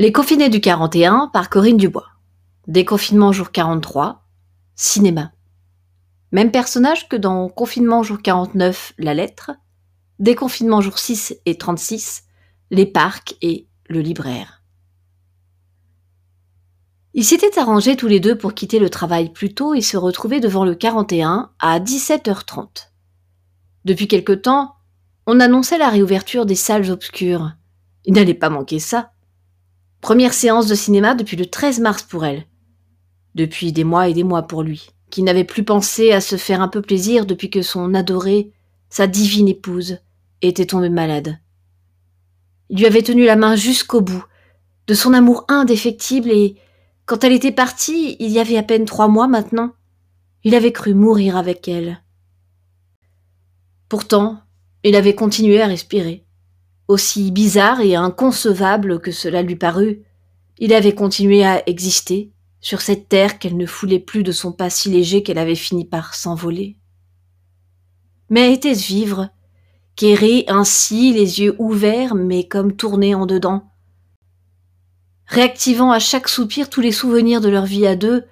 Les confinés du 41 par Corinne Dubois. Déconfinement jour 43. Cinéma. Même personnage que dans Confinement jour 49, la lettre. Déconfinement jour 6 et 36, les parcs et le libraire. Ils s'étaient arrangés tous les deux pour quitter le travail plus tôt et se retrouver devant le 41 à 17h30. Depuis quelque temps, on annonçait la réouverture des salles obscures. Il n'allait pas manquer ça. Première séance de cinéma depuis le 13 mars pour elle. Depuis des mois et des mois pour lui, qui n'avait plus pensé à se faire un peu plaisir depuis que son adorée, sa divine épouse, était tombée malade. Il lui avait tenu la main jusqu'au bout, de son amour indéfectible et, quand elle était partie, il y avait à peine trois mois maintenant, il avait cru mourir avec elle. Pourtant, il avait continué à respirer. Aussi bizarre et inconcevable que cela lui parut, il avait continué à exister sur cette terre qu'elle ne foulait plus de son pas si léger qu'elle avait fini par s'envoler. Mais était-ce vivre, qu'errer ainsi, les yeux ouverts mais comme tournés en dedans, réactivant à chaque soupir tous les souvenirs de leur vie à deux,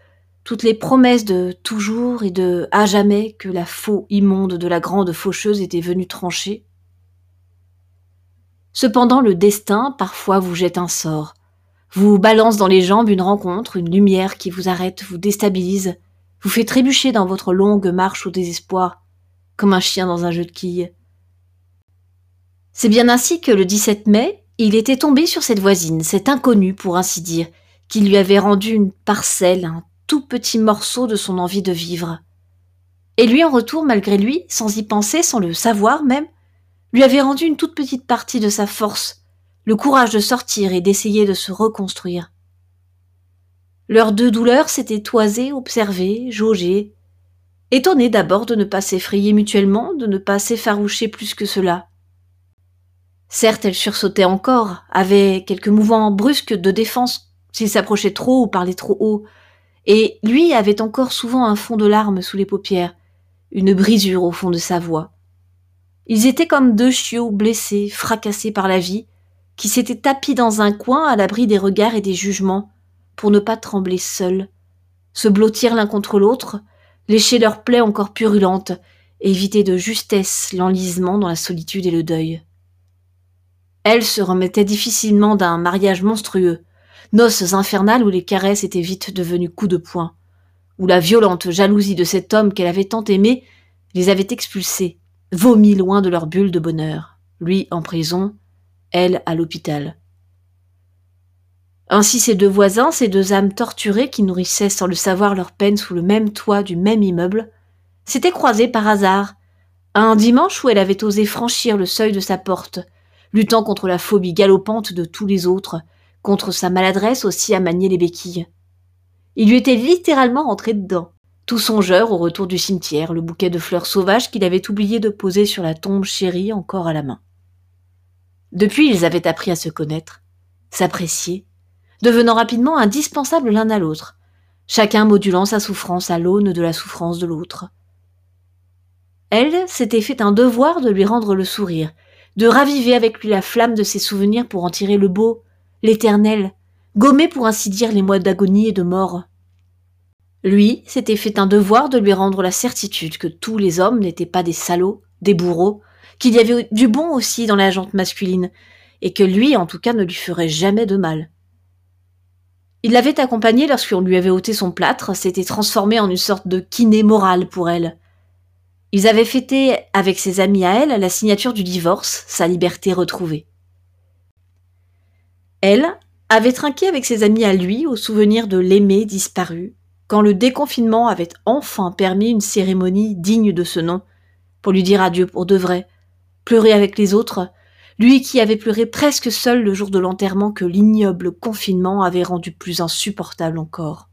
toutes les promesses de toujours et de à jamais que la faux immonde de la grande faucheuse était venue trancher? Cependant, le destin parfois vous jette un sort, vous balance dans les jambes une rencontre, une lumière qui vous arrête, vous déstabilise, vous fait trébucher dans votre longue marche au désespoir, comme un chien dans un jeu de quilles. C'est bien ainsi que le 17 mai, il était tombé sur cette voisine, cette inconnue pour ainsi dire, qui lui avait rendu une parcelle, un tout petit morceau de son envie de vivre. Et lui en retour, malgré lui, sans y penser, sans le savoir même, lui avait rendu une toute petite partie de sa force, le courage de sortir et d'essayer de se reconstruire. Leurs deux douleurs s'étaient toisées, observées, jaugées, étonnés d'abord de ne pas s'effrayer mutuellement, de ne pas s'effaroucher plus que cela. Certes, elle sursautait encore, avait quelques mouvements brusques de défense s'il s'approchait trop ou parlait trop haut, et lui avait encore souvent un fond de larmes sous les paupières, une brisure au fond de sa voix. Ils étaient comme deux chiots blessés, fracassés par la vie, qui s'étaient tapis dans un coin à l'abri des regards et des jugements, pour ne pas trembler seuls, se blottir l'un contre l'autre, lécher leurs plaies encore purulentes, et éviter de justesse l'enlisement dans la solitude et le deuil. Elle se remettait difficilement d'un mariage monstrueux, noces infernales où les caresses étaient vite devenues coups de poing, où la violente jalousie de cet homme qu'elle avait tant aimé les avait expulsés, vomis loin de leur bulle de bonheur, lui en prison, elle à l'hôpital. Ainsi ces deux voisins, ces deux âmes torturées qui nourrissaient sans le savoir leur peine sous le même toit du même immeuble, s'étaient croisés par hasard, un dimanche où elle avait osé franchir le seuil de sa porte, luttant contre la phobie galopante de tous les autres, contre sa maladresse aussi à manier les béquilles. Il lui était littéralement rentré dedans tout songeur au retour du cimetière, le bouquet de fleurs sauvages qu'il avait oublié de poser sur la tombe chérie encore à la main. Depuis, ils avaient appris à se connaître, s'apprécier, devenant rapidement indispensables l'un à l'autre, chacun modulant sa souffrance à l'aune de la souffrance de l'autre. Elle s'était fait un devoir de lui rendre le sourire, de raviver avec lui la flamme de ses souvenirs pour en tirer le beau, l'éternel, gommer pour ainsi dire les mois d'agonie et de mort. Lui s'était fait un devoir de lui rendre la certitude que tous les hommes n'étaient pas des salauds, des bourreaux, qu'il y avait du bon aussi dans la jante masculine, et que lui, en tout cas, ne lui ferait jamais de mal. Il l'avait accompagnée lorsqu'on lui avait ôté son plâtre, s'était transformé en une sorte de kiné moral pour elle. Ils avaient fêté avec ses amis à elle la signature du divorce, sa liberté retrouvée. Elle avait trinqué avec ses amis à lui au souvenir de l'aimé disparu, quand le déconfinement avait enfin permis une cérémonie digne de ce nom, pour lui dire adieu pour de vrai, pleurer avec les autres, lui qui avait pleuré presque seul le jour de l'enterrement que l'ignoble confinement avait rendu plus insupportable encore.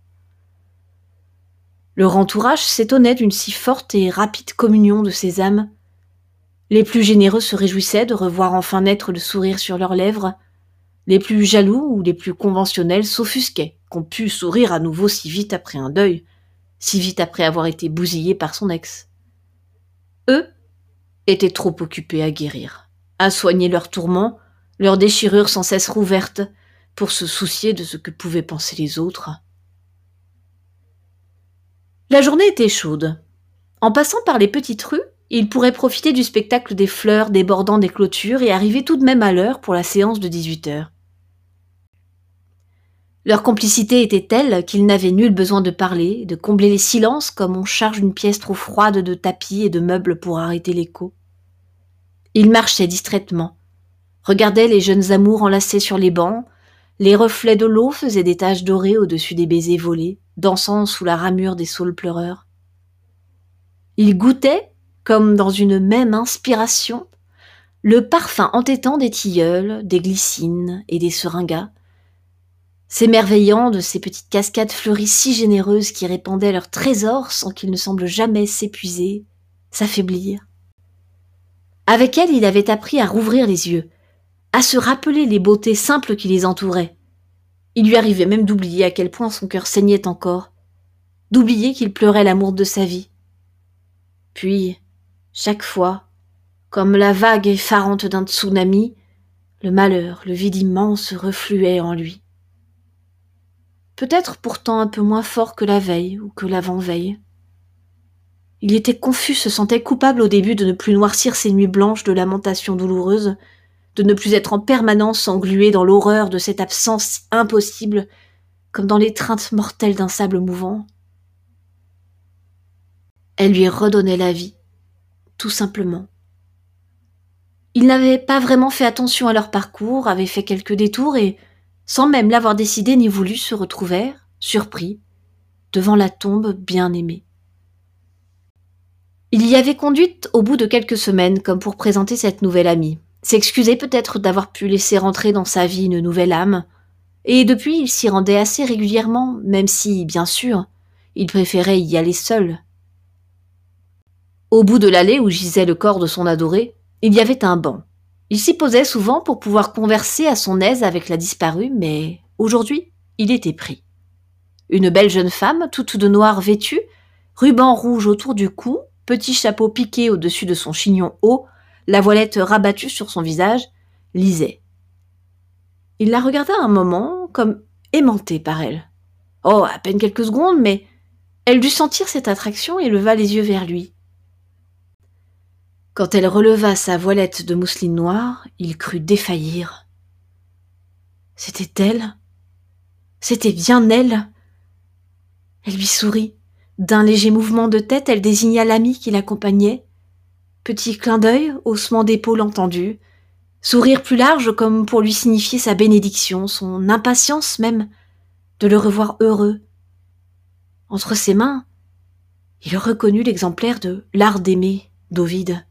Leur entourage s'étonnait d'une si forte et rapide communion de ces âmes. Les plus généreux se réjouissaient de revoir enfin naître le sourire sur leurs lèvres, les plus jaloux ou les plus conventionnels s'offusquaient qu'on pût sourire à nouveau si vite après un deuil, si vite après avoir été bousillé par son ex. Eux étaient trop occupés à guérir, à soigner leurs tourments, leurs déchirures sans cesse rouvertes, pour se soucier de ce que pouvaient penser les autres. La journée était chaude. En passant par les petites rues, il pourrait profiter du spectacle des fleurs débordant des clôtures et arriver tout de même à l'heure pour la séance de 18 heures. Leur complicité était telle qu'ils n'avaient nul besoin de parler, de combler les silences comme on charge une pièce trop froide de tapis et de meubles pour arrêter l'écho. Ils marchaient distraitement, regardaient les jeunes amours enlacés sur les bancs, les reflets de l'eau faisaient des taches dorées au-dessus des baisers volés, dansant sous la ramure des saules pleureurs. Ils goûtaient, comme dans une même inspiration, le parfum entêtant des tilleuls, des glycines et des seringas, s'émerveillant de ces petites cascades fleuries si généreuses qui répandaient leurs trésors sans qu'ils ne semblent jamais s'épuiser, s'affaiblir. Avec elle, il avait appris à rouvrir les yeux, à se rappeler les beautés simples qui les entouraient. Il lui arrivait même d'oublier à quel point son cœur saignait encore, d'oublier qu'il pleurait l'amour de sa vie. Puis, chaque fois, comme la vague effarante d'un tsunami, le malheur, le vide immense refluait en lui peut-être pourtant un peu moins fort que la veille ou que l'avant-veille. Il était confus, se sentait coupable au début de ne plus noircir ses nuits blanches de lamentations douloureuses, de ne plus être en permanence englué dans l'horreur de cette absence impossible, comme dans l'étreinte mortelle d'un sable mouvant. Elle lui redonnait la vie, tout simplement. Il n'avait pas vraiment fait attention à leur parcours, avait fait quelques détours et, sans même l'avoir décidé ni voulu, se retrouvèrent, surpris, devant la tombe bien-aimée. Il y avait conduite au bout de quelques semaines comme pour présenter cette nouvelle amie, s'excuser peut-être d'avoir pu laisser rentrer dans sa vie une nouvelle âme, et depuis il s'y rendait assez régulièrement, même si, bien sûr, il préférait y aller seul. Au bout de l'allée où gisait le corps de son adoré, il y avait un banc, il s'y posait souvent pour pouvoir converser à son aise avec la disparue, mais aujourd'hui, il était pris. Une belle jeune femme, toute de noir vêtue, ruban rouge autour du cou, petit chapeau piqué au-dessus de son chignon haut, la voilette rabattue sur son visage, lisait. Il la regarda un moment, comme aimanté par elle. Oh, à peine quelques secondes, mais elle dut sentir cette attraction et leva les yeux vers lui. Quand elle releva sa voilette de mousseline noire, il crut défaillir. C'était elle? C'était bien elle? Elle lui sourit. D'un léger mouvement de tête, elle désigna l'ami qui l'accompagnait. Petit clin d'œil, haussement d'épaule entendu, sourire plus large comme pour lui signifier sa bénédiction, son impatience même de le revoir heureux. Entre ses mains, il reconnut l'exemplaire de L'art d'aimer d'Ovide.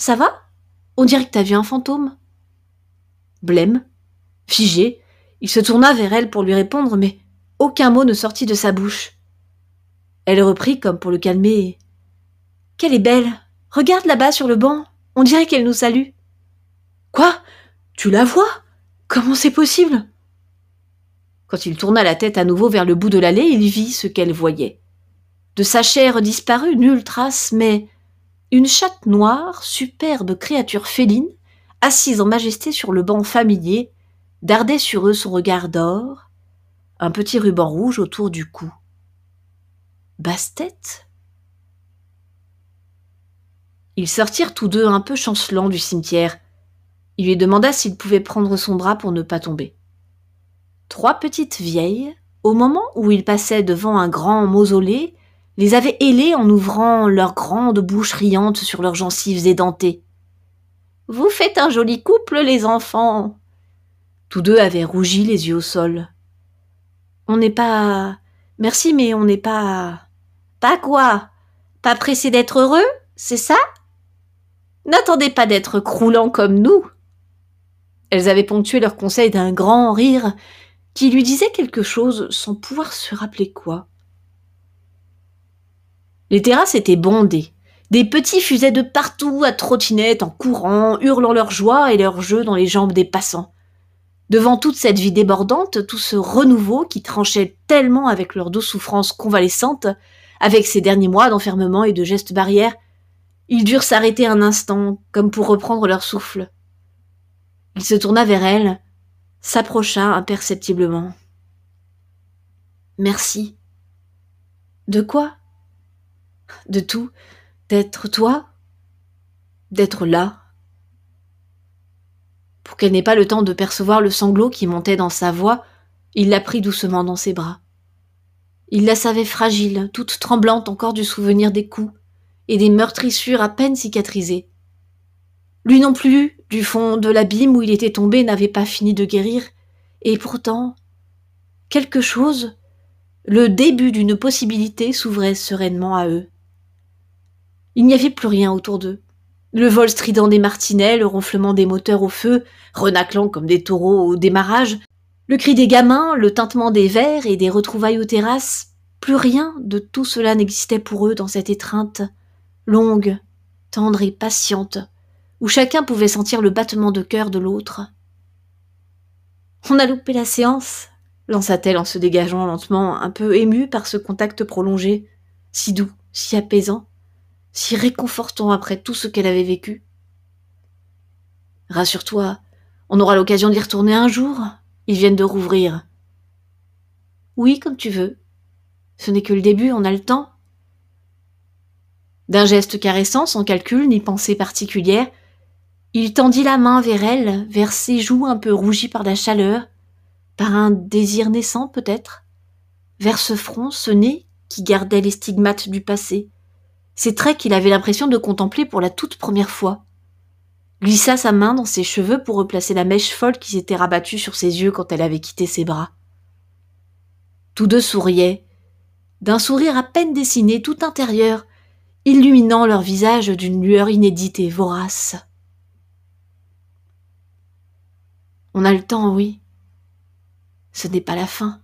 Ça va? On dirait que t'as vu un fantôme. Blême, figé, il se tourna vers elle pour lui répondre, mais aucun mot ne sortit de sa bouche. Elle reprit comme pour le calmer. Qu'elle est belle. Regarde là-bas sur le banc. On dirait qu'elle nous salue. Quoi? Tu la vois? Comment c'est possible? Quand il tourna la tête à nouveau vers le bout de l'allée, il vit ce qu'elle voyait. De sa chair disparue, nulle trace, mais une chatte noire, superbe créature féline, assise en majesté sur le banc familier, dardait sur eux son regard d'or, un petit ruban rouge autour du cou. Basse-tête? Ils sortirent tous deux un peu chancelants du cimetière. Il lui demanda s'il pouvait prendre son bras pour ne pas tomber. Trois petites vieilles, au moment où il passait devant un grand mausolée, les avaient ailés en ouvrant leurs grandes bouches riantes sur leurs gencives édentées. Vous faites un joli couple, les enfants. Tous deux avaient rougi les yeux au sol. On n'est pas. Merci, mais on n'est pas. Pas quoi? Pas pressé d'être heureux, c'est ça? N'attendez pas d'être croulants comme nous. Elles avaient ponctué leur conseil d'un grand rire qui lui disait quelque chose sans pouvoir se rappeler quoi. Les terrasses étaient bondées. Des petits fusaient de partout à trottinette, en courant, hurlant leur joie et leur jeu dans les jambes des passants. Devant toute cette vie débordante, tout ce renouveau qui tranchait tellement avec leurs douces souffrances convalescentes, avec ces derniers mois d'enfermement et de gestes barrières, ils durent s'arrêter un instant, comme pour reprendre leur souffle. Il se tourna vers elle, s'approcha imperceptiblement. Merci. De quoi? De tout. D'être toi D'être là Pour qu'elle n'ait pas le temps de percevoir le sanglot qui montait dans sa voix, il la prit doucement dans ses bras. Il la savait fragile, toute tremblante encore du souvenir des coups et des meurtrissures à peine cicatrisées. Lui non plus, du fond de l'abîme où il était tombé, n'avait pas fini de guérir, et pourtant, quelque chose, le début d'une possibilité s'ouvrait sereinement à eux. Il n'y avait plus rien autour d'eux. Le vol strident des martinets, le ronflement des moteurs au feu, renaclant comme des taureaux au démarrage, le cri des gamins, le tintement des verres et des retrouvailles aux terrasses, plus rien de tout cela n'existait pour eux dans cette étreinte, longue, tendre et patiente, où chacun pouvait sentir le battement de cœur de l'autre. On a loupé la séance, lança-t-elle en se dégageant lentement, un peu émue par ce contact prolongé, si doux, si apaisant, si réconfortant après tout ce qu'elle avait vécu. Rassure-toi, on aura l'occasion d'y retourner un jour, ils viennent de rouvrir. Oui, comme tu veux. Ce n'est que le début, on a le temps. D'un geste caressant, sans calcul ni pensée particulière, il tendit la main vers elle, vers ses joues un peu rougies par la chaleur, par un désir naissant peut-être, vers ce front, ce nez qui gardait les stigmates du passé, ces traits qu'il avait l'impression de contempler pour la toute première fois glissa sa main dans ses cheveux pour replacer la mèche folle qui s'était rabattue sur ses yeux quand elle avait quitté ses bras. Tous deux souriaient, d'un sourire à peine dessiné tout intérieur, illuminant leur visage d'une lueur inédite et vorace. On a le temps, oui. Ce n'est pas la fin.